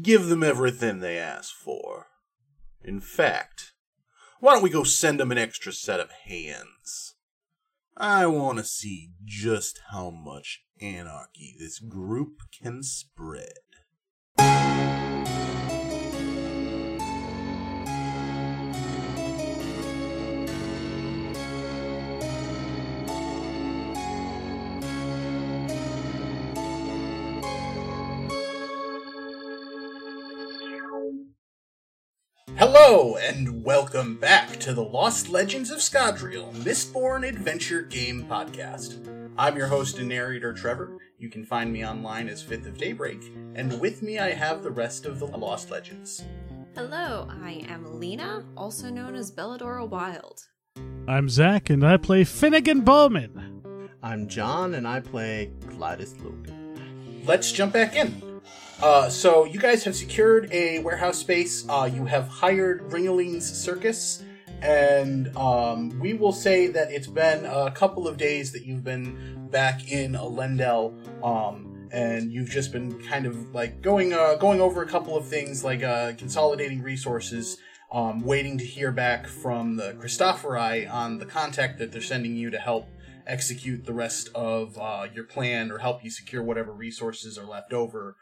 give them everything they ask for. In fact, why don't we go send them an extra set of hands? I want to see just how much anarchy this group can spread. Hello, and welcome back to the Lost Legends of Scadrial Mistborn Adventure Game Podcast. I'm your host and narrator, Trevor. You can find me online as Fifth of Daybreak, and with me I have the rest of the Lost Legends. Hello, I am Lena, also known as Belladora Wild. I'm Zach, and I play Finnegan Bowman. I'm John, and I play Clytus Logan. Let's jump back in. Uh, so you guys have secured a warehouse space. Uh, you have hired Ringling's Circus, and um, we will say that it's been a couple of days that you've been back in Elendel, um, and you've just been kind of like going uh, going over a couple of things, like uh, consolidating resources. Um, waiting to hear back from the Christophori on the contact that they're sending you to help execute the rest of uh, your plan or help you secure whatever resources are left over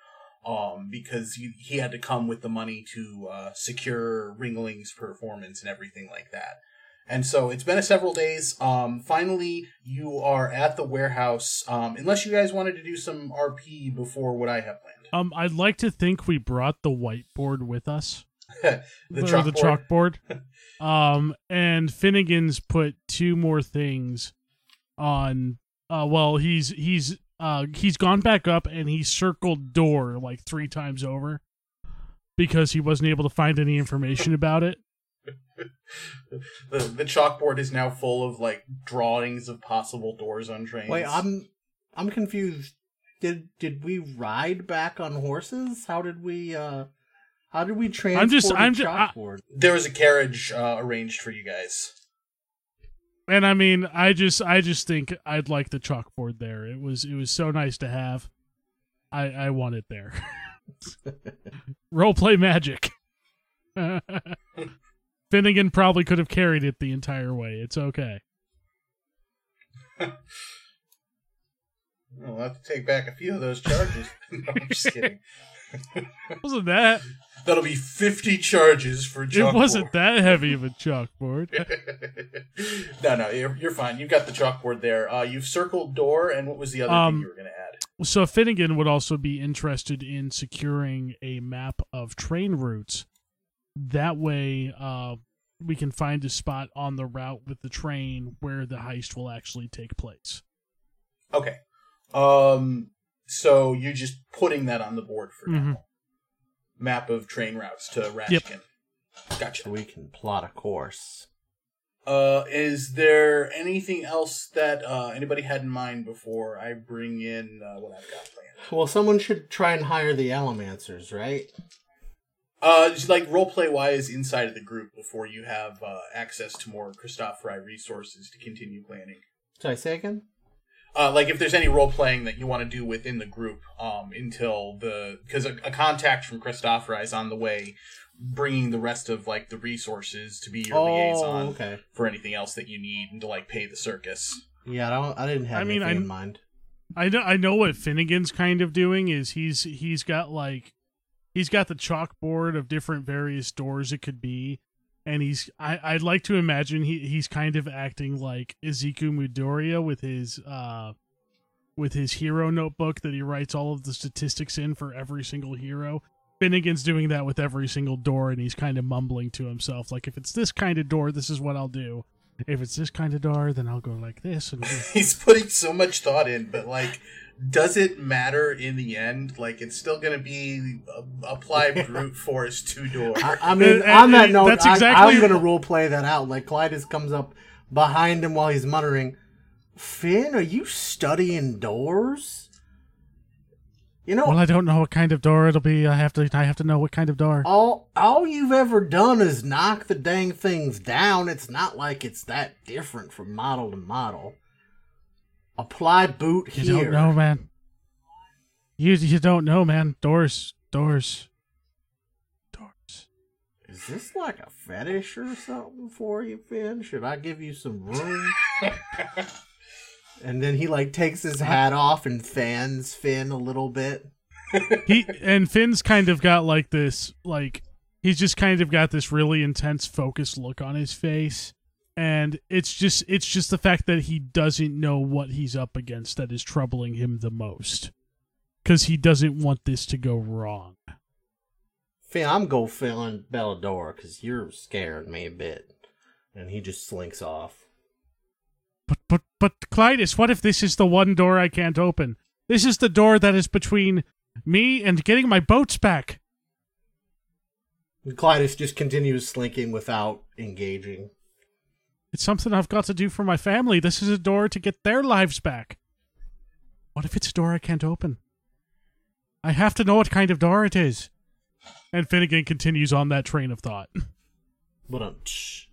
um, because he, he had to come with the money to uh, secure Ringling's performance and everything like that. And so it's been a several days. Um, finally, you are at the warehouse. Um, unless you guys wanted to do some RP before what I have planned. Um, I'd like to think we brought the whiteboard with us. the chalkboard. the chalkboard. um, and Finnegan's put two more things on. Uh, well, he's he's uh he's gone back up and he circled door like three times over because he wasn't able to find any information about it. the the chalkboard is now full of like drawings of possible doors on trains. Wait, I'm I'm confused. Did did we ride back on horses? How did we uh how did we transport just- a I'm ju- I- chalkboard? there was a carriage uh, arranged for you guys. And I mean, I just I just think I'd like the chalkboard there. It was it was so nice to have. I I want it there. Roleplay magic. Finnegan probably could have carried it the entire way. It's okay. I'll have to take back a few of those charges. no, I'm just kidding. wasn't that That'll be 50 charges for it wasn't that heavy of a chalkboard. no, no, you're, you're fine. You've got the chalkboard there. Uh, you've circled door, and what was the other Um, thing you were going to add? So Finnegan would also be interested in securing a map of train routes. That way, uh, we can find a spot on the route with the train where the heist will actually take place. Okay. Um, so you're just putting that on the board for Mhm. now. Map of train routes to Rashikin. Gotcha. So we can plot a course. Uh, is there anything else that uh, anybody had in mind before I bring in uh, what I've got planned? Well, someone should try and hire the Allomancers, right? Uh, just like roleplay wise inside of the group before you have uh, access to more Christophori resources to continue planning. Did I say again? Uh, like if there's any role playing that you want to do within the group, um, until the because a, a contact from Christophori is on the way, bringing the rest of like the resources to be your liaison Oh, okay. for anything else that you need and to like pay the circus. Yeah, I don't. I didn't have I mean, anything I- in mind. I know I know what Finnegan's kind of doing is he's he's got like he's got the chalkboard of different various doors it could be and he's I, I'd like to imagine he he's kind of acting like Izuku Midoriya with his uh with his hero notebook that he writes all of the statistics in for every single hero. Finnegan's doing that with every single door and he's kind of mumbling to himself like if it's this kind of door this is what I'll do. If it's this kind of door then I'll go like this and He's putting so much thought in, but like, does it matter in the end? Like, it's still going to be uh, apply brute force two door. I, I mean, Uh, on uh, that note, that's I, exactly- I'm going to role play that out. Like Clytus comes up behind him while he's muttering, "Finn, are you studying doors?" You know, Well, I don't know what kind of door it'll be. I have to. I have to know what kind of door. all all you've ever done is knock the dang things down. It's not like it's that different from model to model. Apply boot You here. don't know, man. You you don't know, man. Doors, doors, doors. Is this like a fetish or something for you, Finn? Should I give you some room? and then he like takes his hat off and fans Finn a little bit. he and Finn's kind of got like this like he's just kind of got this really intense focused look on his face and it's just it's just the fact that he doesn't know what he's up against that is troubling him the most cuz he doesn't want this to go wrong. Finn, I'm go feeling Bellador because you're scaring me a bit. And he just slinks off. But but but Clytus, what if this is the one door I can't open? This is the door that is between me and getting my boats back. And Clytus just continues slinking without engaging. It's something I've got to do for my family. This is a door to get their lives back. What if it's a door I can't open? I have to know what kind of door it is. And Finnegan continues on that train of thought. But um, shh.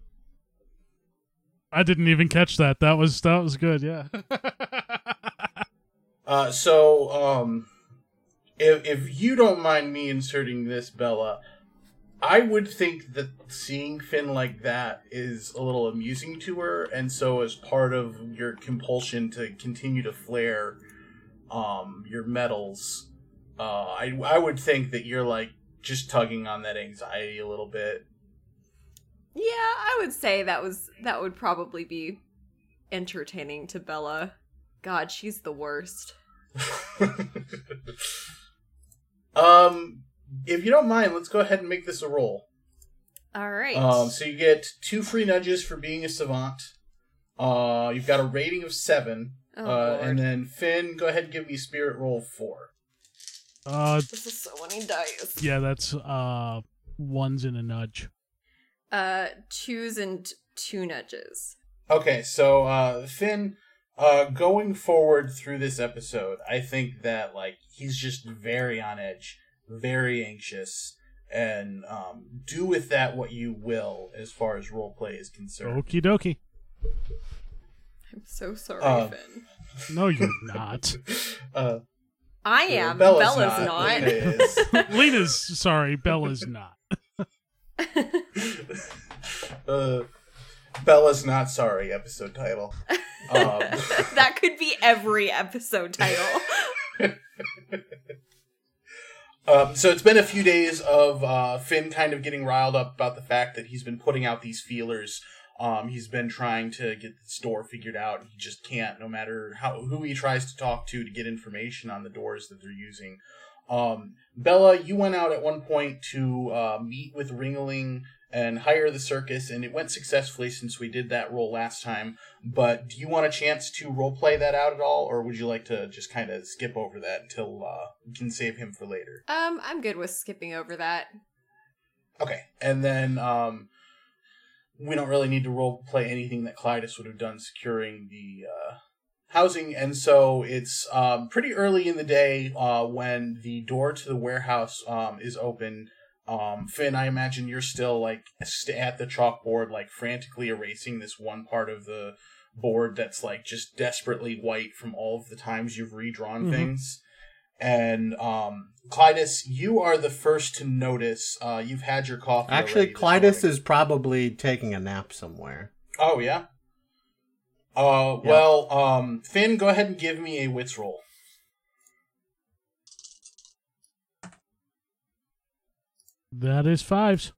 I didn't even catch that. That was that was good, yeah. Uh, so, um, if if you don't mind me inserting this, Bella, I would think that seeing Finn like that is a little amusing to her, and so as part of your compulsion to continue to flare, um, your metals, uh, I I would think that you're like just tugging on that anxiety a little bit. Yeah, I would say that was that would probably be entertaining to Bella. God, she's the worst. um, if you don't mind, let's go ahead and make this a roll. All right. Um, so you get two free nudges for being a savant. Uh, you've got a rating of seven. oh, uh, and then Finn, go ahead and give me spirit roll four. Uh this is so many dice. yeah, that's uh ones in a nudge. Uh, twos and two nudges. Okay, so uh, Finn, uh, going forward through this episode, I think that like he's just very on edge, very anxious, and um, do with that what you will as far as role play is concerned. Okie dokie. I'm so sorry, Uh, Finn. No, you're not. Uh, I am. Bella's Bella's, not. not. Lena. Lena's sorry, Bella's not. uh, Bella's not sorry. Episode title. Um, that could be every episode title. Um, so it's been a few days of uh, Finn kind of getting riled up about the fact that he's been putting out these feelers. Um, he's been trying to get the store figured out. He just can't, no matter how who he tries to talk to to get information on the doors that they're using. Um, Bella, you went out at one point to uh, meet with Ringling and hire the circus, and it went successfully since we did that role last time. But do you want a chance to role play that out at all, or would you like to just kind of skip over that until uh, we can save him for later? um, I'm good with skipping over that. Okay, and then um, we don't really need to role play anything that Clytus would have done securing the uh, housing, and so it's um, pretty early in the day uh, when the door to the warehouse um, is open. Um, Finn, I imagine you're still like st- at the chalkboard, like frantically erasing this one part of the board that's like just desperately white from all of the times you've redrawn Mhm. things. And um, Clytus, you are the first to notice. Uh, you've had your coffee. Actually, Clytus is probably taking a nap somewhere. Oh yeah. Uh, Yeah. well, um, Finn, go ahead and give me a wits roll. That is fives.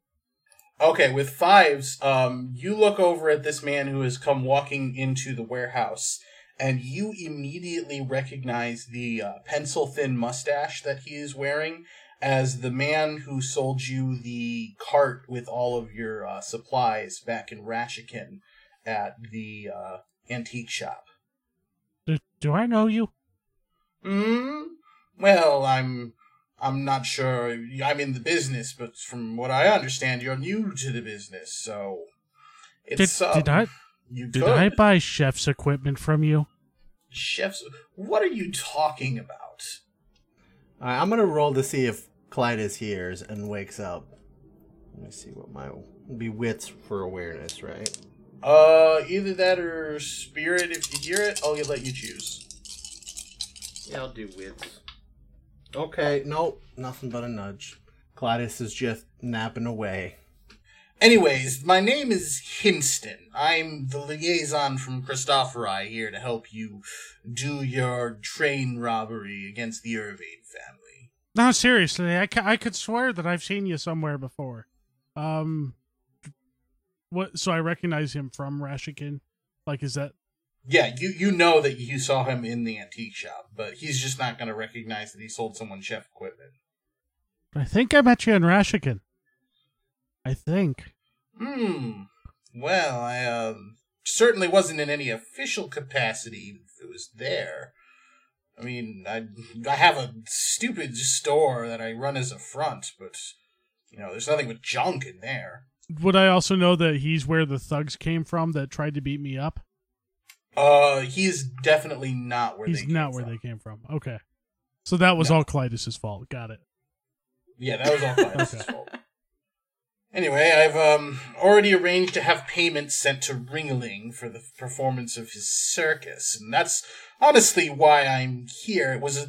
Okay, with fives, um, you look over at this man who has come walking into the warehouse, and you immediately recognize the uh, pencil thin mustache that he is wearing as the man who sold you the cart with all of your uh, supplies back in Rashikin at the uh, antique shop. Do, do I know you? Hmm. Well, I'm. I'm not sure. I'm in the business, but from what I understand, you're new to the business, so Did, it's. uh, did I You did could. I buy chef's equipment from you? Chefs. What are you talking about? All right, I'm gonna roll to see if Clytus hears and wakes up. Let me see what my be wits for awareness, right? Uh, either that or spirit. If you hear it, I'll let you choose. Yeah, I'll do wits. Okay, nope, nothing but a nudge. Clytus is just napping away. Anyways, my name is Hinston. I'm the liaison from Christophori here to help you do your train robbery against the Irvine family. No, seriously, I, ca- I could swear that I've seen you somewhere before. Um, what? So I recognize him from Rashikin. Like, is that Yeah, you, you know that you saw him in the antique shop, but he's just not going to recognize that he sold someone chef equipment. I think I met you in Rashikin. I think. Hmm. Well, I um, certainly wasn't in any official capacity if it was there. I mean, I I have a stupid store that I run as a front, but you know, there's nothing but junk in there. Would I also know that he's where the thugs came from that tried to beat me up? Uh, he's definitely not where he's they came not where from. they came from. Okay. So that was No. all Clytus's fault. Got it. Yeah, that was all Clyde's Okay. fault. Anyway, I've um already arranged to have payments sent to Ringling for the performance of his circus, and that's honestly why I'm here. It was a,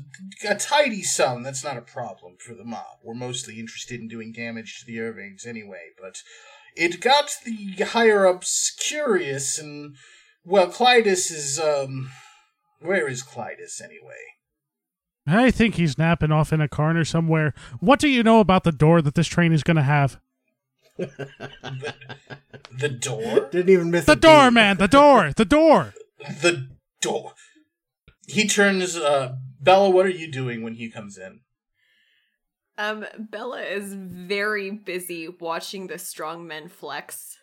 a tidy sum. That's not a problem for the mob. We're mostly interested in doing damage to the Irvings anyway, but it got the higher ups curious, and well, Clytus is um, where is Clytus anyway? I think he's napping off in a corner somewhere. What do you know about the door that this train is going to have? The door. Didn't even miss The a door, beat. man. The door. The door. the door. He turns. Uh, Bella, what are you doing when he comes in? Um, Bella is very busy watching the strong men flex.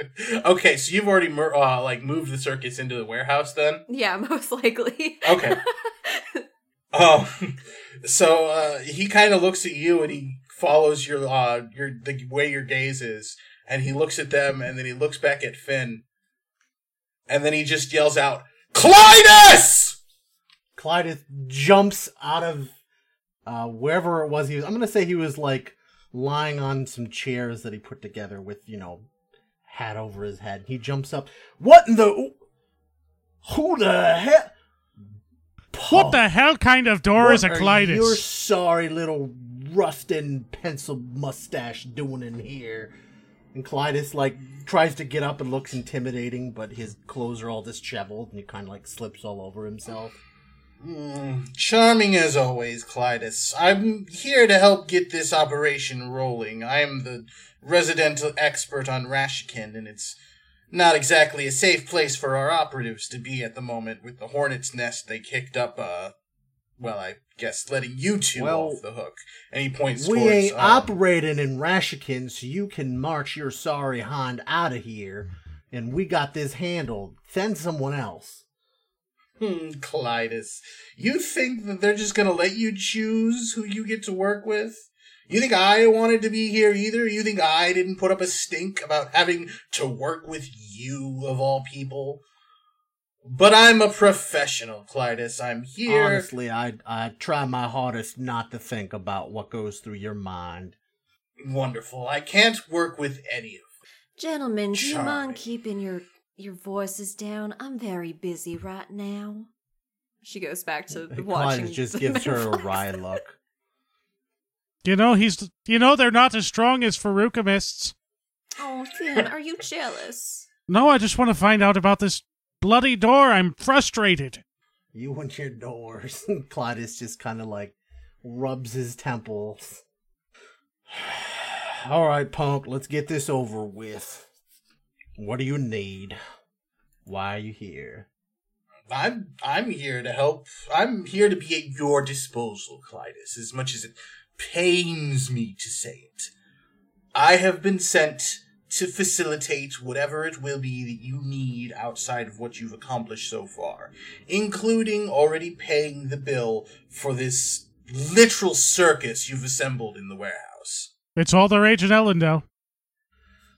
okay, so you've already mer- uh, like moved the circus into the warehouse, then. Yeah, most likely. Okay. Oh, so uh, he kind of looks at you and he follows your uh your the way your gaze is, and he looks at them and then he looks back at Finn, and then he just yells out, "Clytus!" Clytus jumps out of uh, wherever it was he was. I'm gonna say he was like lying on some chairs that he put together with you know hat over his head. He jumps up. What in the? Who the hell? What the hell kind of door is a Clytus? Your sorry little rustin pencil mustache doing in here? And Clytus like tries to get up and looks intimidating, but his clothes are all disheveled and he kind of like slips all over himself. Mm, charming as always, Clytus. I'm here to help get this operation rolling. I am the residential expert on Rashikin, and it's not exactly a safe place for our operatives to be at the moment with the hornet's nest they kicked up, uh, well, I guess letting you two Well, off the hook. And he points We towards, ain't um, operating in Rashikin, so you can march your sorry hind out of here. And we got this handled. Send someone else. Hmm, Clytus. You think that they're just gonna let you choose who you get to work with? You think I wanted to be here either? You think I didn't put up a stink about having to work with you, of all people? But I'm a professional, Clytus. I'm here. Honestly, I I try my hardest not to think about what goes through your mind. Wonderful. I can't work with any of Gentlemen, do you Charming. mind keeping your your voice is down? I'm very busy right now. She goes back to And watching. Clytus just gives her a wry look. You know he's. You know they're not as strong as Feruchemists. Oh, Finn, are you jealous? No, I just want to find out about this bloody door. I'm frustrated. You want your doors. Clytus just kind of like rubs his temples. All right, punk, let's get this over with. What do you need? Why are you here? I'm I'm here to help. I'm here to be at your disposal, Clytus, as much as it pains me to say it. I have been sent to facilitate whatever it will be that you need outside of what you've accomplished so far, including already paying the bill for this literal circus you've assembled in the warehouse. It's all the rage in Elendel.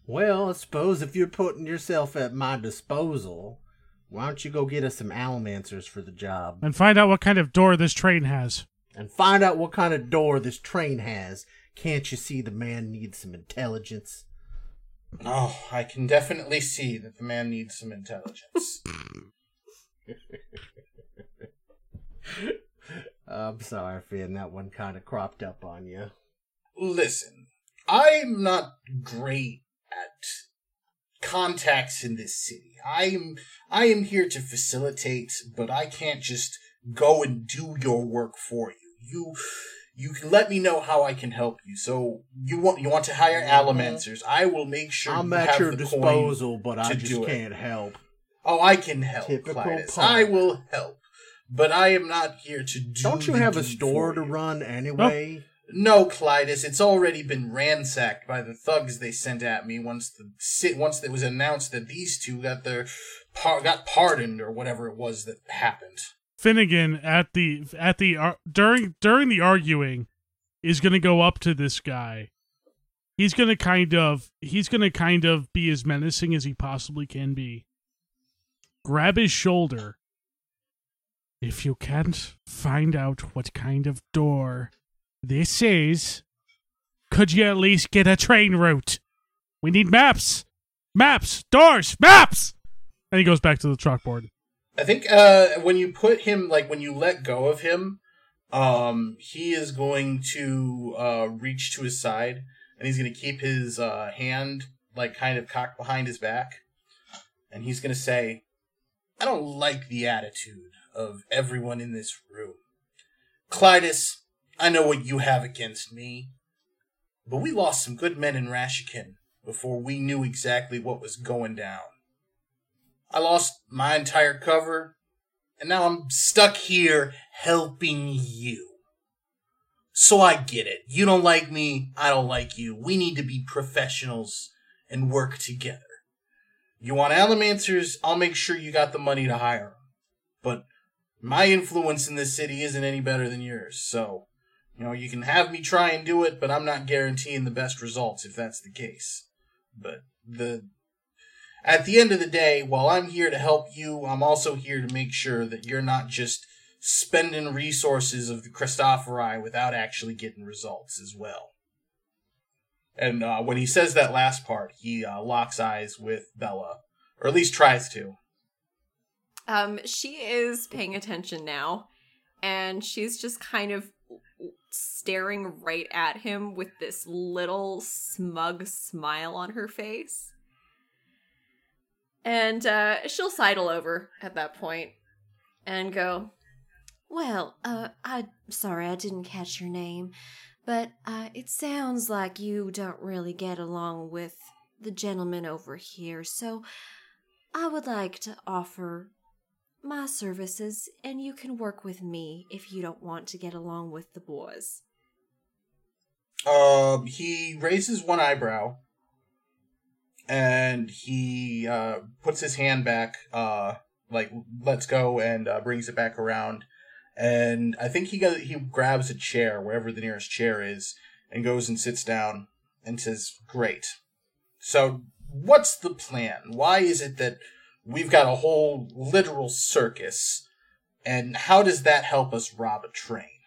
Well, I suppose if you're putting yourself at my disposal, why don't you go get us some allomancers for the job And find out what kind of door this train has. and find out what kind of door this train has? Can't you see the man needs some intelligence? Oh, I can definitely see that the man needs some intelligence. I'm sorry, Finn, that one kind of cropped up on you. Listen, I'm not great contacts in this city. I am I am here to facilitate, but I can't just go and do your work for you. You you can let me know how I can help you. So you want you want to hire Mhm. Allomancers. I will make sure I'm you at have your the disposal, but I just can't help. Oh, I can help, Typical Clytus. punk. I will help. But I am not here to do Don't you the have a store to run anyway? No, Clytus, it's already been ransacked by the thugs they sent at me once the once it was announced that these two got their par- got pardoned or whatever it was that happened. Finnegan at the at the ar- during during the arguing is going to go up to this guy. He's going to kind of he's going to kind of be as menacing as he possibly can be. Grab his shoulder. If you can't find out what kind of door this is, could you at least get a train route? We need maps. Maps, doors, maps. And he goes back to the chalkboard. I think uh, when you put him, like when you let go of him, um, he is going to uh, reach to his side, and he's going to keep his uh, hand like kind of cocked behind his back, and he's going to say, "I don't like the attitude of everyone in this room, Clytus. I know what you have against me, but we lost some good men in Rashikin before we knew exactly what was going down." I lost my entire cover, and now I'm stuck here helping you. So I get it. You don't like me, I don't like you. We need to be professionals and work together. You want Allomancers, I'll make sure you got the money to hire them. But my influence in this city isn't any better than yours, so, you know, you can have me try and do it, but I'm not guaranteeing the best results if that's the case. But the at the end of the day, while I'm here to help you, I'm also here to make sure that you're not just spending resources of the Christophori without actually getting results as well. And uh, when he says that last part, he uh, locks eyes with Bella, or at least tries to. Um, she is paying attention now, and she's just kind of staring right at him with this little smug smile on her face. And uh, she'll sidle over at that point and go, Well, uh, I'm sorry I didn't catch your name, but uh, it sounds like you don't really get along with the gentleman over here, so I would like to offer my services, and you can work with me if you don't want to get along with the boys. Um, he raises one eyebrow, and he uh, puts his hand back, uh, like lets go and uh, brings it back around. And I think he goes, he grabs a chair wherever the nearest chair is, and goes and sits down and says, "Great. So, what's the plan? Why is it that we've got a whole literal circus, and how does that help us rob a train?"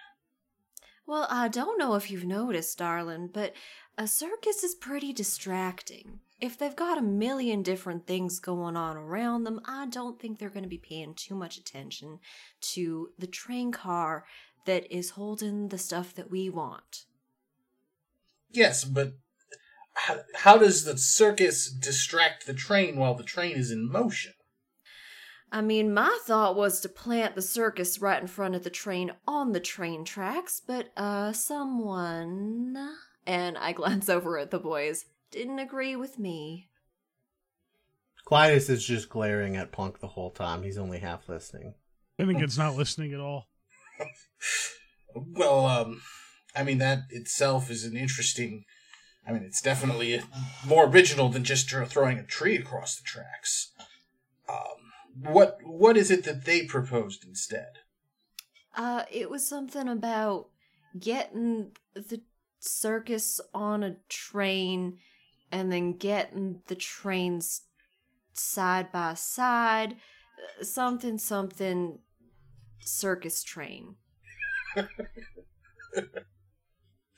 Well, I don't know if you've noticed, darling, but a circus is pretty distracting. If they've got a million different things going on around them, I don't think they're going to be paying too much attention to the train car that is holding the stuff that we want. Yes, but how, how does the circus distract the train while the train is in motion? I mean, my thought was to plant the circus right in front of the train on the train tracks, but, uh, someone. and I glance over at the boys. didn't agree with me. Clytus is just glaring at Punk the whole time. He's only half listening. Finnegan's not listening at all. Well, um, I mean that itself is an interesting. I mean, it's definitely more original than just throwing a tree across the tracks. Um, what what is it that they proposed instead? Uh, it was something about getting the circus on a train and then getting the trains side by side. uh, Something, something, circus train.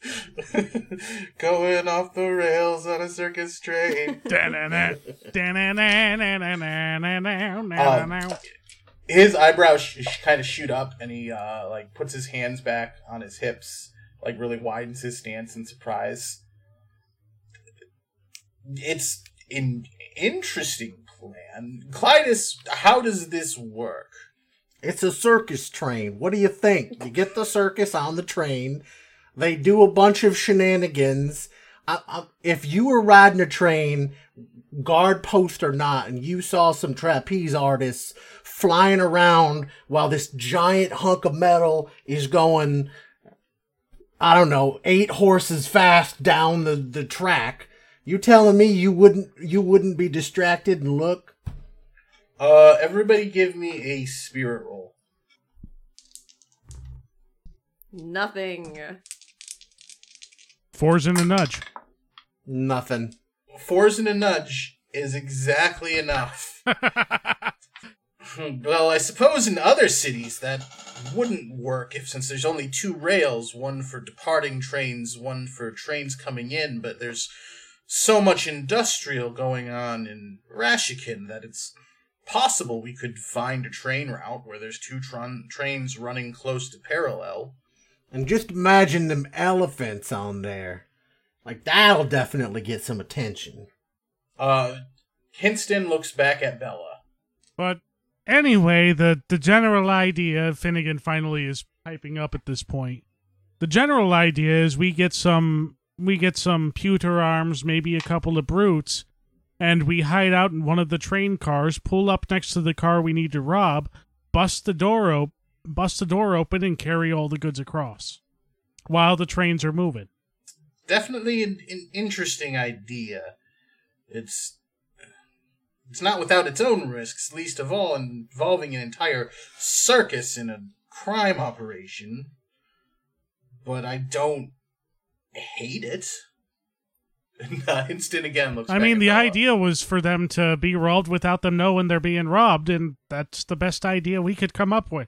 Going off the rails on a circus train. Um, his eyebrows kind of shoot up, and he uh, like puts his hands back on his hips, like really widens his stance in surprise. It's an interesting plan, Clytus. How does this work? It's a circus train. What do you think? You get the circus on the train, they do a bunch of shenanigans. I, I, if you were riding a train, guard post or not, and you saw some trapeze artists flying around while this giant hunk of metal is going, I don't know, eight horses fast down the, the track, you telling me you wouldn't you wouldn't be distracted and look? Uh, everybody give me a spirit roll. Nothing. Fours and a nudge. Nothing. Fours and a nudge is exactly enough. well, I suppose in other cities that wouldn't work if since there's only two rails, one for departing trains, one for trains coming in, but there's so much industrial going on in Rashikin that it's possible we could find a train route where there's two tron- trains running close to parallel. And just imagine them elephants on there. Like that'll definitely get some attention. Uh, Hinston looks back at Bella. But anyway, the, the general idea, Finnegan finally is piping up at this point. The general idea is we get some we get some pewter arms, maybe a couple of brutes, and we hide out in one of the train cars, pull up next to the car we need to rob, bust the door op- bust the door open and carry all the goods across while the trains are moving. Definitely an, an interesting idea. It's it's not without its own risks, least of all involving an entire circus in a crime operation. But I don't hate it. Hinston again looks. I mean, the idea was for them to be robbed without them knowing they're being robbed, and that's the best idea we could come up with.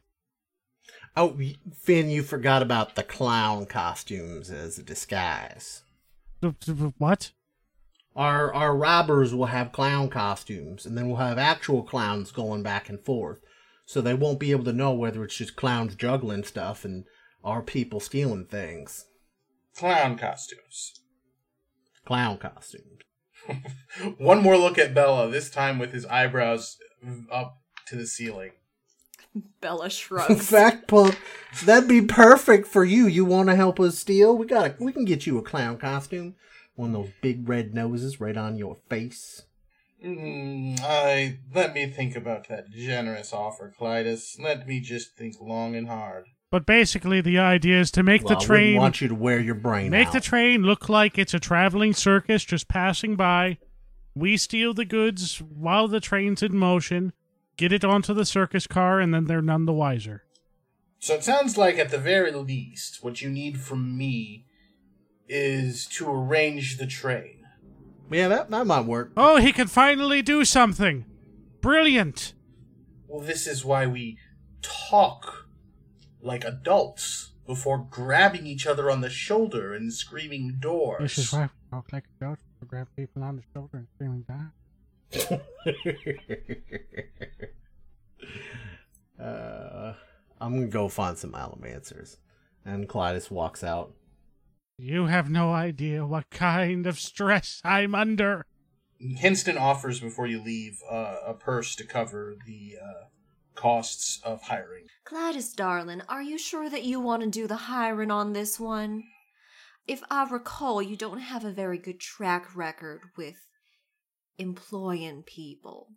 Oh, Finn, you forgot about the clown costumes as a disguise. What? Our our robbers will have clown costumes, and then we'll have actual clowns going back and forth, so they won't be able to know whether it's just clowns juggling stuff and our people stealing things. clown costumes. Clown costumes. One more look at Bella, this time with his eyebrows up to the ceiling. Bella In shrugs. fact, punk, that'd be perfect for you. You want to help us steal? We got we can get you a clown costume. One of those big red noses right on your face. Mm, I let me think about that generous offer, Clytus. Let me just think long and hard. But basically, the idea is to make Well, the I wouldn't want you to wear your brain make out. the train look like it's a traveling circus just passing by. We steal the goods while the train's in motion, get it onto the circus car, and then they're none the wiser. So it sounds like, at the very least, what you need from me is to arrange the train. yeah, that that might work. Oh, he can finally do something! Brilliant! Well, this is why we talk like adults before grabbing each other on the shoulder and screaming doors. This is why we talk like adults, we grab people on the shoulder and screaming down. uh, I'm gonna go find some allomancers. And Clytus walks out. You have no idea what kind of stress I'm under. Hinston offers before you leave uh, a purse to cover the uh, costs of hiring. Clytus, darling, are you sure that you want to do the hiring on this one? If I recall, you don't have a very good track record with employing people.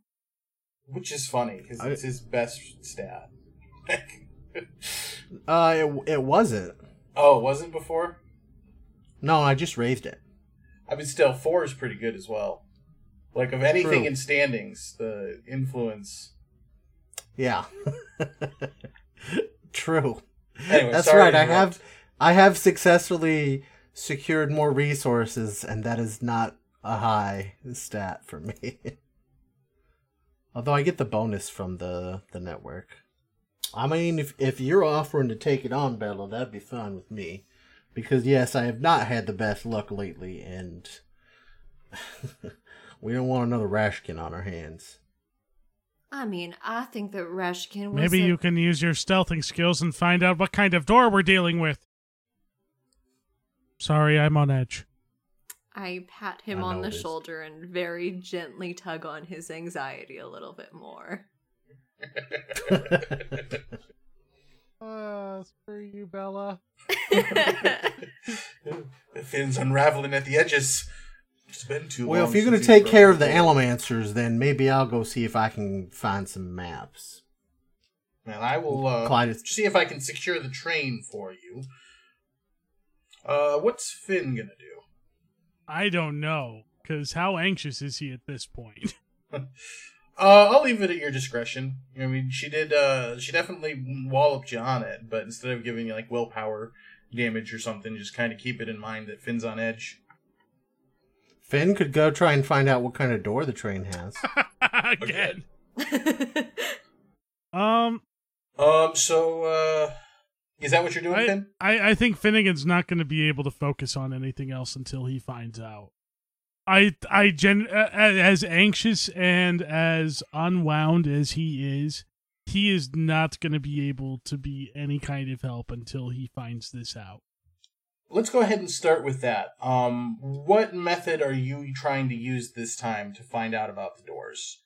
Which is funny because it's his best stat. Uh, it, it wasn't. oh, it wasn't before? No, I just raised it. I mean, still, four is pretty good as well. Like, of anything True. in standings, the influence. Yeah. True. Anyway, That's sorry right. I have I have successfully secured more resources and that is not a high stat for me. Although I get the bonus from the the network. I mean if if you're offering to take it on, Bella, that'd be fine with me. Because yes, I have not had the best luck lately and we don't want another Rashkin on our hands. I mean, I think that Rashkin was. Maybe a- you can use your stealthing skills and find out what kind of door we're dealing with. Sorry, I'm on edge. I pat him I on know the shoulder and very gently tug on his anxiety a little bit more. Uh, screw you, Bella. Finn's unraveling at the edges. It's been too Well, long. if you're gonna take care of the broken door. Allomancers, then maybe I'll go see if I can find some maps. And I will uh, Clyde is- see if I can secure the train for you. Uh, what's Finn gonna do? I don't know, because how anxious is he at this point? Uh, I'll leave it at your discretion. I mean, she did. Uh, she definitely walloped you on it, but instead of giving you like willpower damage or something, just kind of keep it in mind that Finn's on edge. Finn could go try and find out what kind of door the train has. Again. Um, Um. So, uh, is that what you're doing, I, Finn? I, I think Finnegan's not going to be able to focus on anything else until he finds out. I I gen as anxious and as unwound as he is, he is not going to be able to be any kind of help until he finds this out. Let's go ahead and start with that. Um, what method are you trying to use this time to find out about the doors?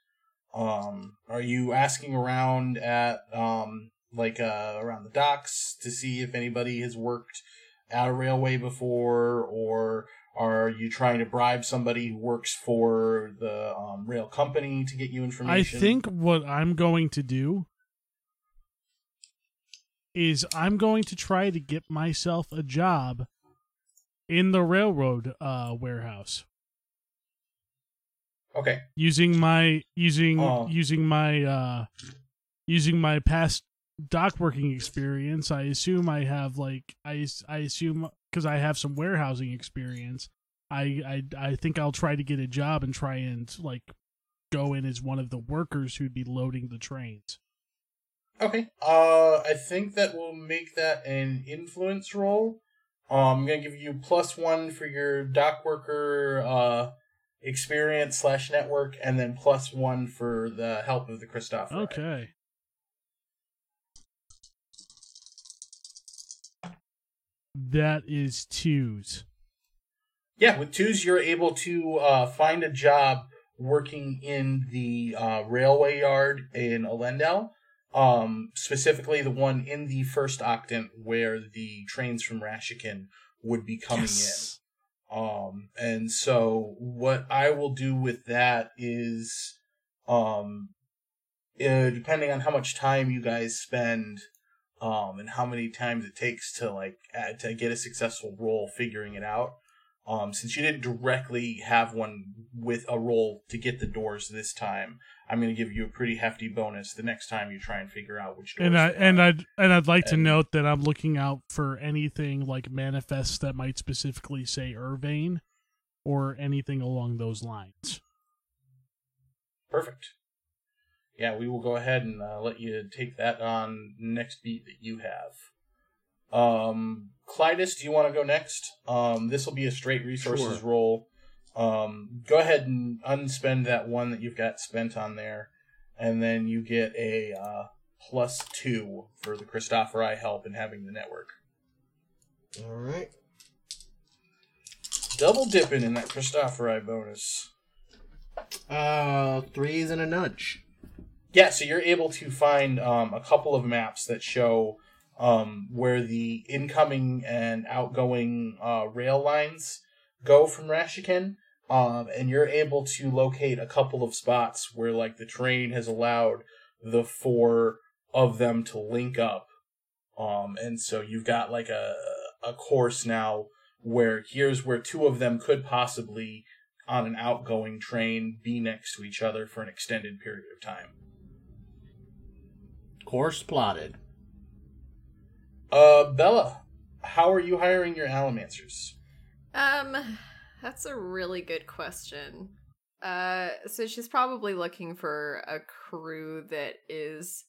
Um, are you asking around at um, like uh, around the docks to see if anybody has worked at a railway before, or are you trying to bribe somebody who works for the um, rail company to get you information? I think what I'm going to do is I'm going to try to get myself a job in the railroad uh, warehouse Okay. using my using Oh. using my uh using my past dock working experience. I assume I have like I I assume because I have some warehousing experience. I, I I think I'll try to get a job and try and like go in as one of the workers who'd be loading the trains. Okay. Uh, I think that will make that an influence roll. Um, I'm gonna give you plus one for your dock worker uh experience slash network, and then plus one for the help of the Christopher. Okay. That is twos. Yeah, with twos, you're able to uh, find a job working in the uh, railway yard in Elendel. Um, specifically, the one in the first octant where the trains from Rashikin would be coming in. Yes. Um, and so what I will do with that is, um, uh, depending on how much time you guys spend, um, and how many times it takes to like add, to get a successful roll figuring it out. Um, since you didn't directly have one with a roll to get the doors this time, I'm going to give you a pretty hefty bonus the next time you try and figure out which doors. and I and. I'd and I'd like to note that I'm looking out for anything like manifests that might specifically say Irvine, or anything along those lines. Perfect. Yeah, we will go ahead and uh, let you take that on next beat that you have. Um, Clytus, do you want to go next? Um, this will be a straight resources Sure. roll. Um, go ahead and unspend that one that you've got spent on there, and then you get a uh, plus two for the Christophori help in having the network. All right. Double dipping in that Christophori bonus. Uh, threes and a nudge. Yeah, so you're able to find um, a couple of maps that show um, where the incoming and outgoing uh, rail lines go from Rashikin, um, and you're able to locate a couple of spots where like the train has allowed the four of them to link up, um, and so you've got like a a course now where here's where two of them could possibly on an outgoing train be next to each other for an extended period of time. Course plotted. Uh, Bella, how are you hiring your Allomancers? Um, that's a really good question. Uh, so she's probably looking for a crew that is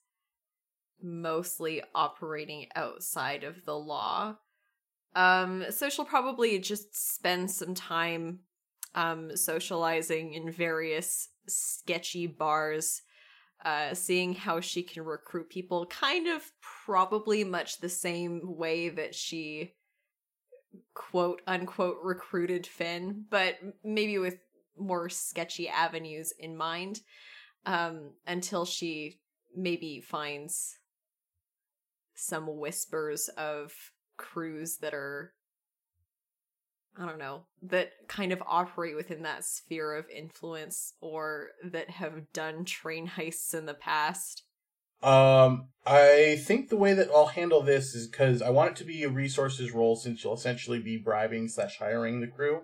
mostly operating outside of the law. Um, so she'll probably just spend some time um socializing in various sketchy bars uh seeing how she can recruit people kind of probably much the same way that she quote unquote recruited Finn, but maybe with more sketchy avenues in mind. Um, until she maybe finds some whispers of crews that are I don't know, that kind of operate within that sphere of influence or that have done train heists in the past. Um, I think the way that I'll handle this is because I want it to be a resources role since you'll essentially be bribing slash hiring the crew.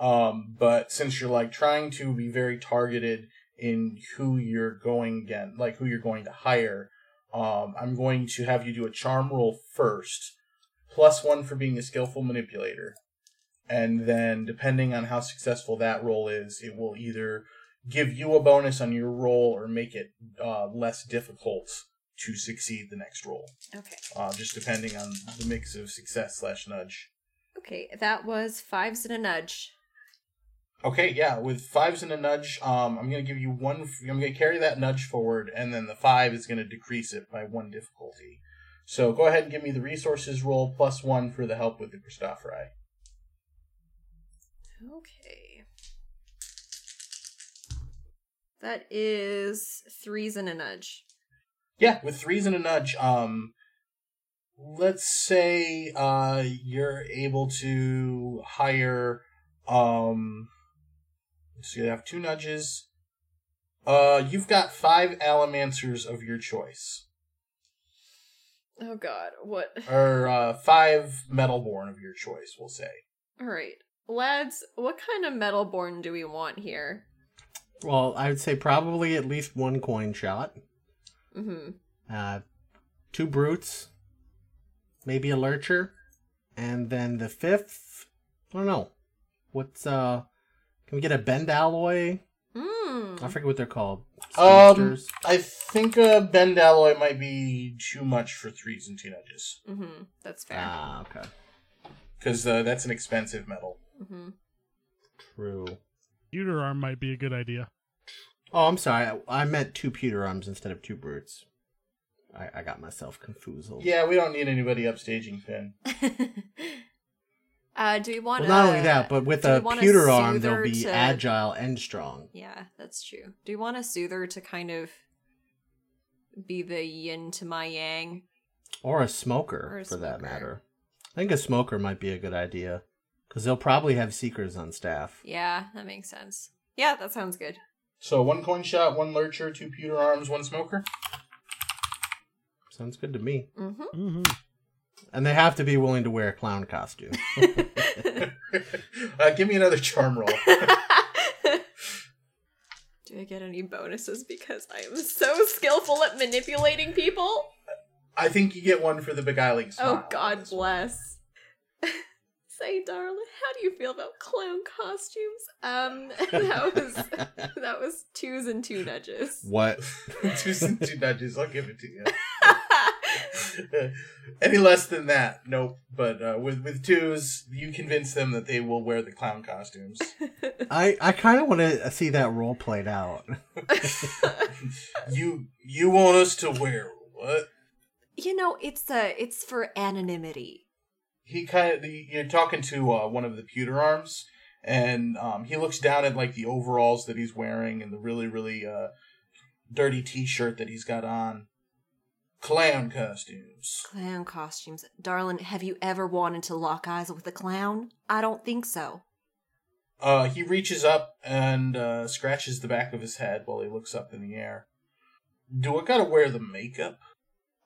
Um, but since you're like trying to be very targeted in who you're going again, like who you're going to hire, um, I'm going to have you do a charm roll first, plus one for being a skillful manipulator. And then, depending on how successful that roll is, it will either give you a bonus on your roll or make it uh, less difficult to succeed the next roll. Okay. Uh, just depending on the mix of success slash nudge. Okay, that was fives and a nudge. Okay, yeah, with fives and a nudge, um, I'm gonna give you one. I'm gonna carry that nudge forward, and then the five is gonna decrease it by one difficulty. So go ahead and give me the resources roll plus one for the help with the Christophori. Okay. That is threes and a nudge. Yeah, with threes and a nudge, um, let's say uh you're able to hire um so you have two nudges. Uh you've got five allomancers of your choice. Oh god, what? Or uh five metalborn of your choice, we'll say. Alright. Lads, what kind of metal metalborn do we want here? Well, I would say probably at least one coin shot. Mm-hmm. Uh, two brutes, maybe a lurcher, and then the fifth. I don't know. What's uh? Can we get a bendalloy? Mm. I forget what they're called. Um I think a bendalloy might be too much for threes and two nudges. Mm-hmm. That's fair. ah, okay. Because uh, that's an expensive metal. Mm-hmm. True. Pewter arm might be a good idea. Oh, I'm sorry. I, I meant two pewter arms instead of two brutes. I, I got myself confused. Yeah, we don't need anybody upstaging Finn. uh, do we want? Well, not a- only that, but with do we a want pewter arm, they'll be to- agile and strong. Yeah, that's true. Do you want a soother to kind of be the yin to my yang? Or a smoker, Or a for that matter. I think a smoker might be a good idea. Because they'll probably have seekers on staff. Yeah, that makes sense. Yeah, that sounds good. So one coin shot, one lurcher, two pewter arms, one smoker. Sounds good to me. Mm-hmm. hmm And they have to be willing to wear a clown costume. uh, give me another charm roll. Do I get any bonuses because I am so skillful at manipulating people? I think you get one for the beguiling smile. Oh, God bless. Say, darling, how do you feel about clown costumes? Um, that was that was twos and two nudges. what? two, two nudges, I'll give it to you. Any less than that, nope. But uh, with with twos, you convince them that they will wear the clown costumes. I, I kind of want to see that role played out. you you want us to wear what? you know, it's uh it's for anonymity. He kind of you're talking to uh, one of the pewter arms, and um, he looks down at like the overalls that he's wearing and the really really uh, dirty T-shirt that he's got on. Clown costumes. Clown costumes. Darling, have you ever wanted to lock eyes with a clown? I don't think so. Uh, he reaches up and uh, scratches the back of his head while he looks up in the air. Do I gotta wear the makeup?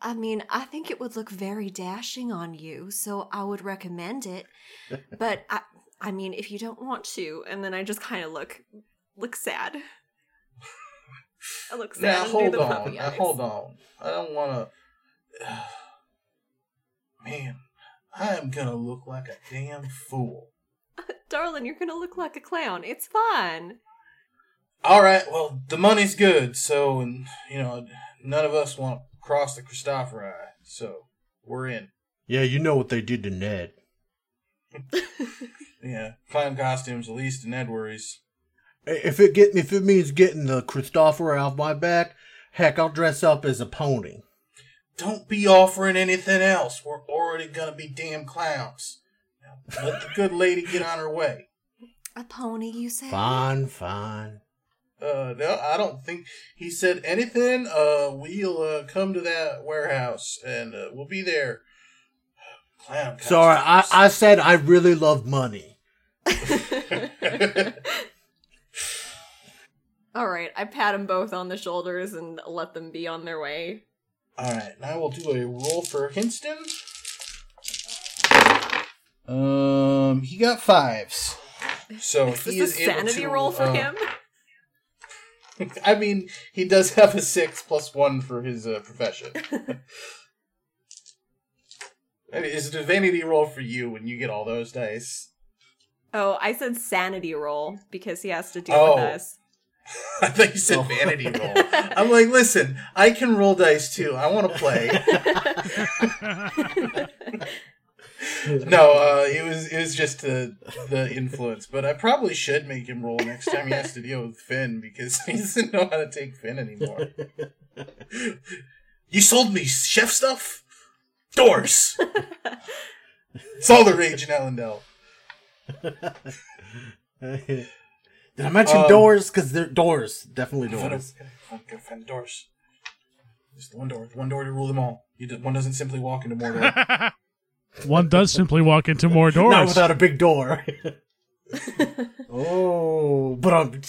I mean, I think it would look very dashing on you, so I would recommend it. But I I mean, if you don't want to, and then I just kind of look look sad. I look sad Now hold on. Now hold on. I don't want to. Man, I am gonna look like a damn fool. Darling, you're gonna look like a clown. It's fun. All right. Well, the money's good, so and you know none of us want to cross the Christophori, so we're in. Yeah, you know what they did to Ned. Yeah, clown costumes, at least in Ed worries. If it get if it means getting the Christopher off my back, heck, I'll dress up as a pony. Don't be offering anything else. We're already gonna be damn clowns. Now let the good lady get on her way. A pony, you say? fine, fine. Uh, no, I don't think he said anything. Uh, we'll uh, come to that warehouse and uh, we'll be there. Clown. Sorry, I. I said I really love money. All right, I pat them both on the shoulders and let them be on their way. All right, now we'll do a roll for Hinston. Um, he got fives, so Is he is a able sanity to, roll for uh, him? I mean, he does have a six plus one for his uh, profession. Is mean, It's a divinity roll for you when you get all those dice. Oh, I said sanity roll because he has to deal Oh. with us. I thought you said Oh. vanity roll. I'm like, listen, I can roll dice too. I want to play. No, uh, it was it was just the the influence, but I probably should make him roll next time he has to deal with Finn because he doesn't know how to take Finn anymore. you sold me chef stuff, doors. it's all the rage in Elendel. Did I mention Um, doors? Because they're doors. Definitely doors. Gotta find doors. Just the one door, one door to rule them all. You just, one doesn't simply walk into Mordor. One does simply walk into more doors. Not without a big door. oh, but um,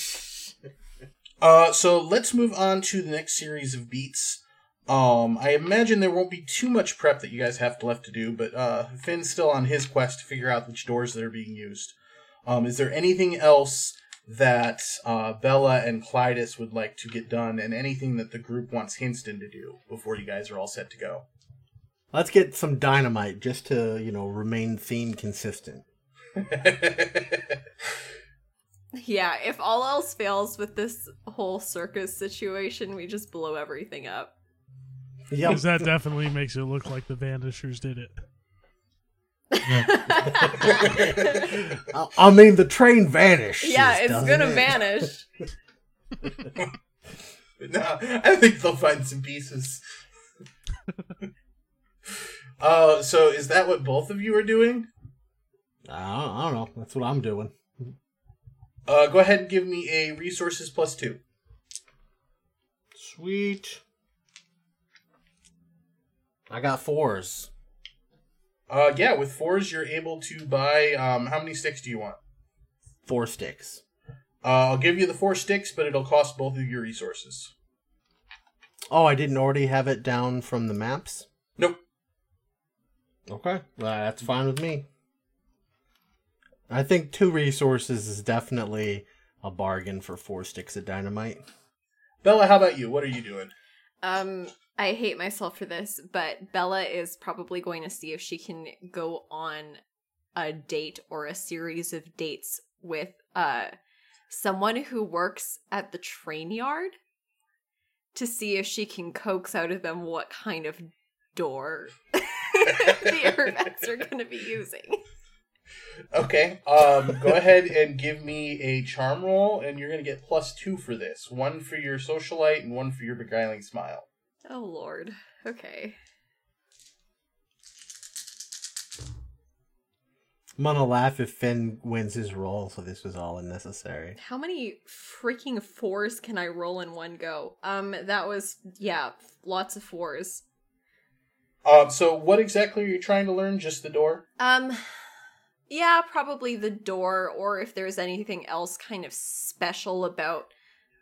Uh, so let's move on to the next series of beats. Um, I imagine there won't be too much prep that you guys have left to do, but uh, Finn's still on his quest to figure out which doors that are being used. Um, is there anything else that uh, Bella and Clytus would like to get done, and anything that the group wants Hinston to do before you guys are all set to go? Let's get some dynamite just to you know remain theme consistent. Yeah, if all else fails with this whole circus situation, we just blow everything up. Yeah, Because that definitely makes it look like the Vanishers did it. I, I mean, the train vanished. yeah, it's doesn't gonna it? vanish. no, I think they'll find some pieces. Uh, so is that what both of you are doing? I don't, I don't know. That's what I'm doing. Uh, go ahead and give me a resources plus two. Sweet. I got fours. Uh, yeah, with fours, you're able to buy. Um, how many sticks do you want? Four sticks. Uh, I'll give you the four sticks, but it'll cost both of your resources. Oh, I didn't already have it down from the maps. Nope. Okay, that's fine with me. I think two resources is definitely a bargain for four sticks of dynamite. Bella, how about you? What are you doing? Um, I hate myself for this, but Bella is probably going to see if she can go on a date or a series of dates with uh someone who works at the train yard to see if she can coax out of them what kind of door the Urbex are going to be using. Okay. Um, go ahead and give me a charm roll, and you're gonna get plus two for this. One for your socialite, and one for your beguiling smile. Oh lord. Okay. I'm gonna laugh if Finn wins his roll, so this was all unnecessary. How many freaking fours can I roll in one go? Um, that was yeah, lots of fours. Um, so what exactly are you trying to learn? Just the door? Um, yeah, probably the door, or if there's anything else kind of special about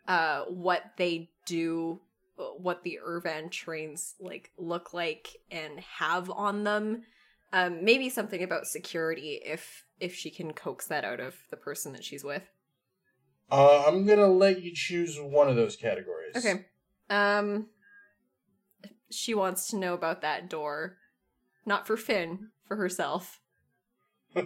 uh what they do, uh, what the Irvan trains like look like and have on them. Um, maybe something about security if if she can coax that out of the person that she's with. Uh, I'm gonna let you choose one of those categories. Okay. Um she wants to know about that door. Not for Finn, for herself.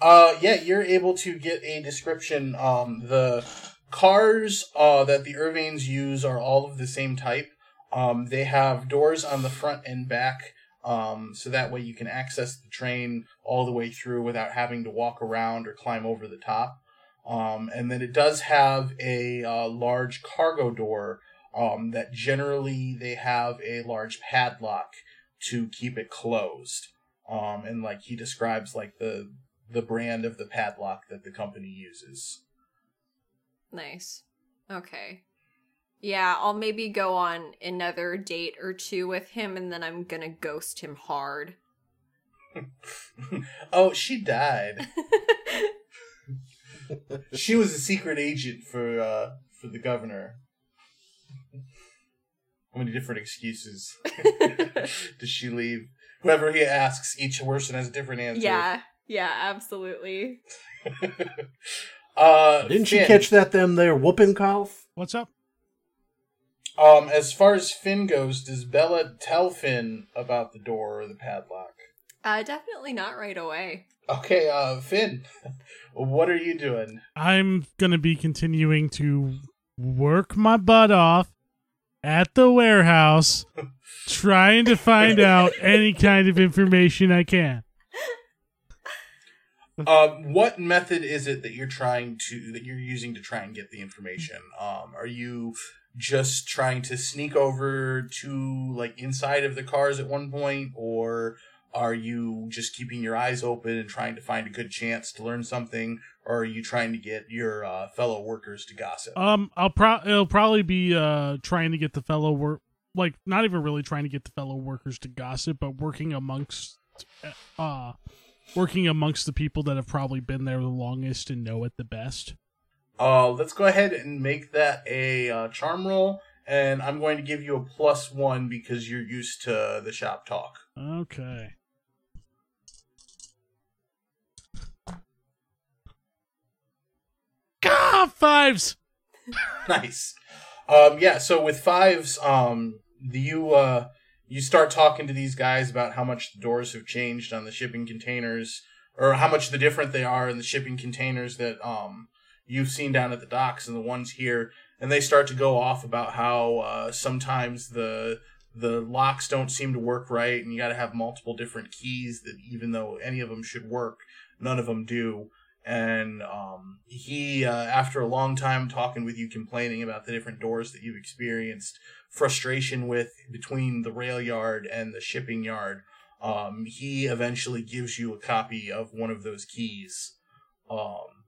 uh, yeah, you're able to get a description. Um, the cars uh, that the Irvings use are all of the same type. Um, they have doors on the front and back, um, so that way you can access the train all the way through without having to walk around or climb over the top. Um, and then it does have a uh, large cargo door um, that generally they have a large padlock to keep it closed. Um, and like he describes like the the brand of the padlock that the company uses. Nice. Okay. Yeah, I'll maybe go on another date or two with him and then I'm gonna ghost him hard. oh, she died. she was a secret agent for uh for the governor. How many different excuses does she leave? Whoever he asks, each person has a different answer. yeah, yeah, absolutely. uh, Didn't you Finn, catch that them there whooping cough? What's up? Um, as far as Finn goes, does Bella tell Finn about the door or the padlock? Uh definitely not right away. Okay, uh, Finn, what are you doing? I'm gonna be continuing to work my butt off at the warehouse, trying to find out any kind of information I can. Um, what method is it that you're trying to that you're using to try and get the information? Um, are you just trying to sneak over to like inside of the cars at one point, or are you just keeping your eyes open and trying to find a good chance to learn something, or are you trying to get your uh, fellow workers to gossip? Um, I'll pro it'll probably be uh trying to get the fellow work like not even really trying to get the fellow workers to gossip, but working amongst uh working amongst the people that have probably been there the longest and know it the best. Uh, let's go ahead and make that a uh, charm roll, and I'm going to give you a plus one because you're used to the shop talk. Okay. God, fives. nice. Um, yeah. So with fives, um, you uh, you start talking to these guys about how much the doors have changed on the shipping containers, or how much the different they are in the shipping containers that um you've seen down at the docks and the ones here, and they start to go off about how uh, sometimes the the locks don't seem to work right, and you got to have multiple different keys that even though any of them should work, none of them do and um, he uh, after a long time talking with you complaining about the different doors that you've experienced frustration with between the rail yard and the shipping yard um, he eventually gives you a copy of one of those keys um,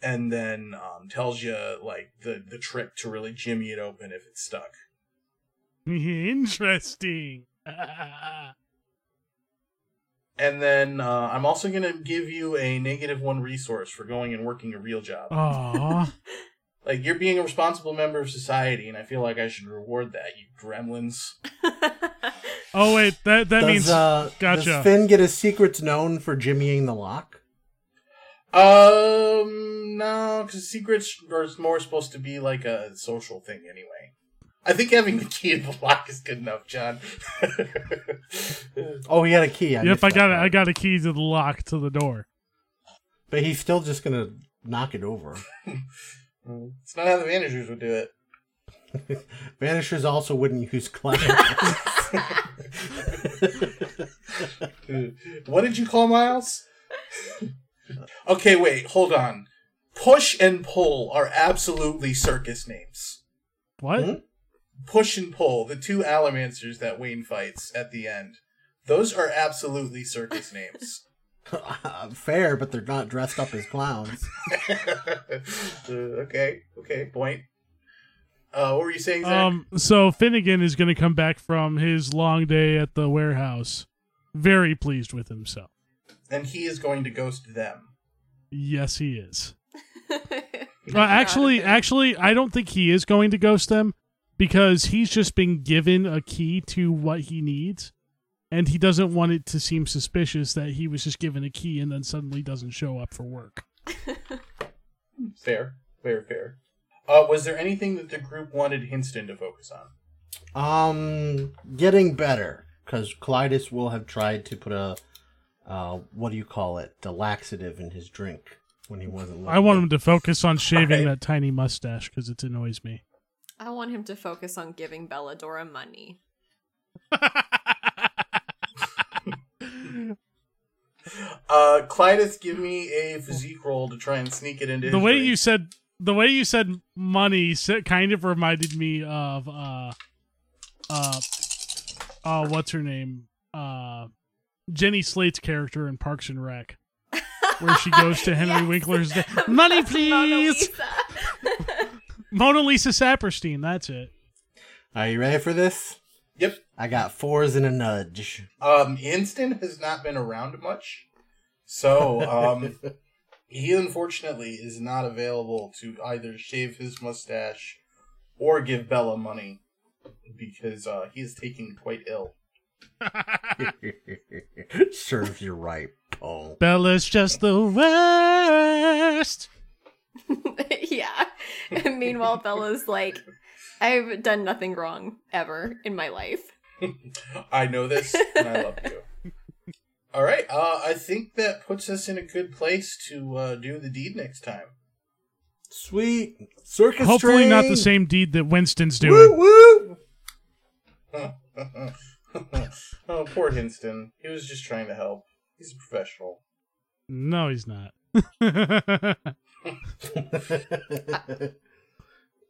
and then um, tells you like the, the trick to really jimmy it open if it's stuck Interesting. and then uh, i'm also going to give you a negative one resource for going and working a real job Aw. Like you're being a responsible member of society, and I feel like I should reward that. You gremlins. Oh wait, that that does, means uh, gotcha. does Finn get his secrets known for jimmying the lock? Um, no, because secrets are more supposed to be like a social thing anyway. I think having the key to the lock is good enough, John. Oh, he had a key. I yep, I got it. part. I got a key to the lock to the door. But he's still just gonna knock it over. it's not how the Vanishers would do it. Vanishers also wouldn't use clowns. What did you call Miles? okay, wait, hold on. Push and pull are absolutely circus names. What? Hmm? Push and pull, the two Allomancers that Wayne fights at the end. Those are absolutely circus names. Fair, but they're not dressed up as clowns. Uh, okay, okay, point. Uh, what were you saying, Zach? Um. So Finnegan is going to come back from his long day at the warehouse, very pleased with himself. and he is going to ghost them. Yes, he is. Uh, actually, actually, I don't think he is going to ghost them because he's just been given a key to what he needs, and he doesn't want it to seem suspicious that he was just given a key and then suddenly doesn't show up for work. Fair, fair, fair. Uh, was there anything that the group wanted Hinston to focus on? Um, getting better because Clytus will have tried to put a, uh, what do you call it, a laxative in his drink when he wasn't. I want him to focus on shaving Right. that tiny mustache because it annoys me. I want him to focus on giving Belladora money. Uh, Clytus, give me a physique roll to try and sneak it into the his way you said the way you said money kind of reminded me of uh uh uh what's her name uh Jenny Slate's character in Parks and Rec, where she goes to Henry Yes. Winkler's de- money, Mona please. Lisa. Mona Lisa Saperstein. That's it. Are you ready for this? Yep. I got fours and a nudge. Um, Hinston has not been around much, so um, he unfortunately is not available to either shave his mustache or give Bella money because uh, he is taking quite ill. Serves you right, Paul. Bella's just the worst. yeah. And meanwhile, Bella's like, I've done nothing wrong ever in my life. I know this, and I love you. All right, uh, I think that puts us in a good place to uh, do the deed next time. Sweet circus. Hopefully, not the same deed that Hinston's doing. woo. oh, poor Hinston. He was just trying to help. He's a professional. No, he's not.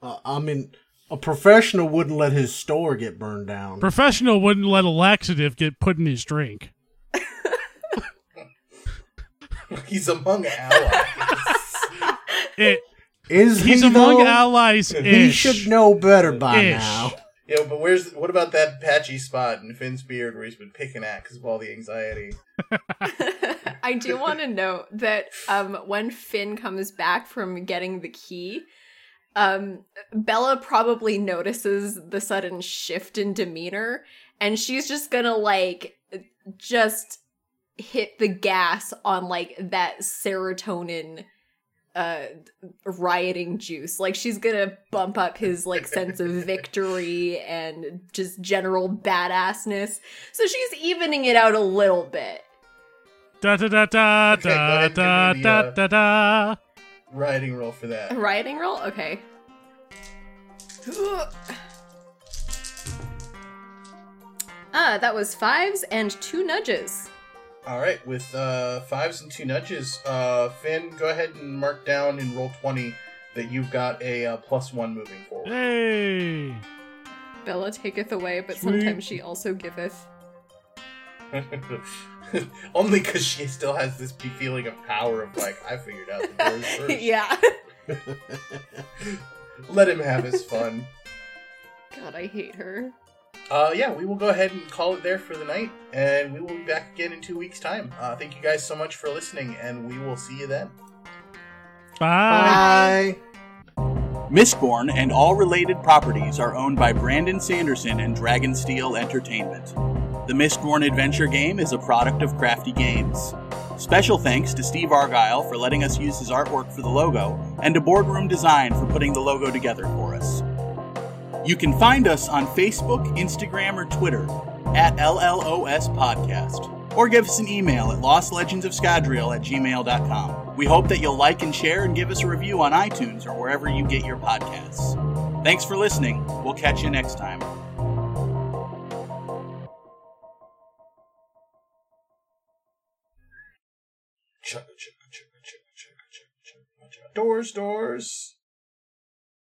Uh, I mean, a professional wouldn't let his store get burned down. Professional wouldn't let a laxative get put in his drink. He's among allies. It, Is he's he among though? allies. He should know better by Ish. now. Yeah, but where's what about that patchy spot in Finn's beard where he's been picking at because of all the anxiety? I do want to note that um, when Finn comes back from getting the key, um, Bella probably notices the sudden shift in demeanor, and she's just gonna like just hit the gas on like that serotonin uh rioting juice like she's gonna bump up his like sense of victory and just general badassness so she's evening it out a little bit Da da da da Okay, da da the, da uh, da da. Riding roll for that. Rioting roll? Okay. Ah, that was fives and two nudges. All right, with uh, fives and two nudges, uh, Finn, go ahead and mark down in roll twenty that you've got a uh, plus one moving forward. Hey. Bella taketh away, but Sweet. sometimes she also giveth. Only because she still has this feeling of power of like I figured out the doors first. yeah. Let him have his fun. God, I hate her. Uh, yeah, we will go ahead and call it there for the night, and we will be back again in two weeks' time. Uh, thank you guys so much for listening, and we will see you then. Bye. Bye. Mistborn and all related properties are owned by Brandon Sanderson and Dragonsteel Entertainment. The Mistborn adventure game is a product of Crafty Games. Special thanks to Steve Argyle for letting us use his artwork for the logo, and to Boardroom Design for putting the logo together for us. You can find us on Facebook, Instagram, or Twitter at LLOS Podcast, or give us an email at lostlegendsofscadrial at gmail.com. We hope that you'll like and share and give us a review on iTunes or wherever you get your podcasts. Thanks for listening. We'll catch you next time. Doors, doors.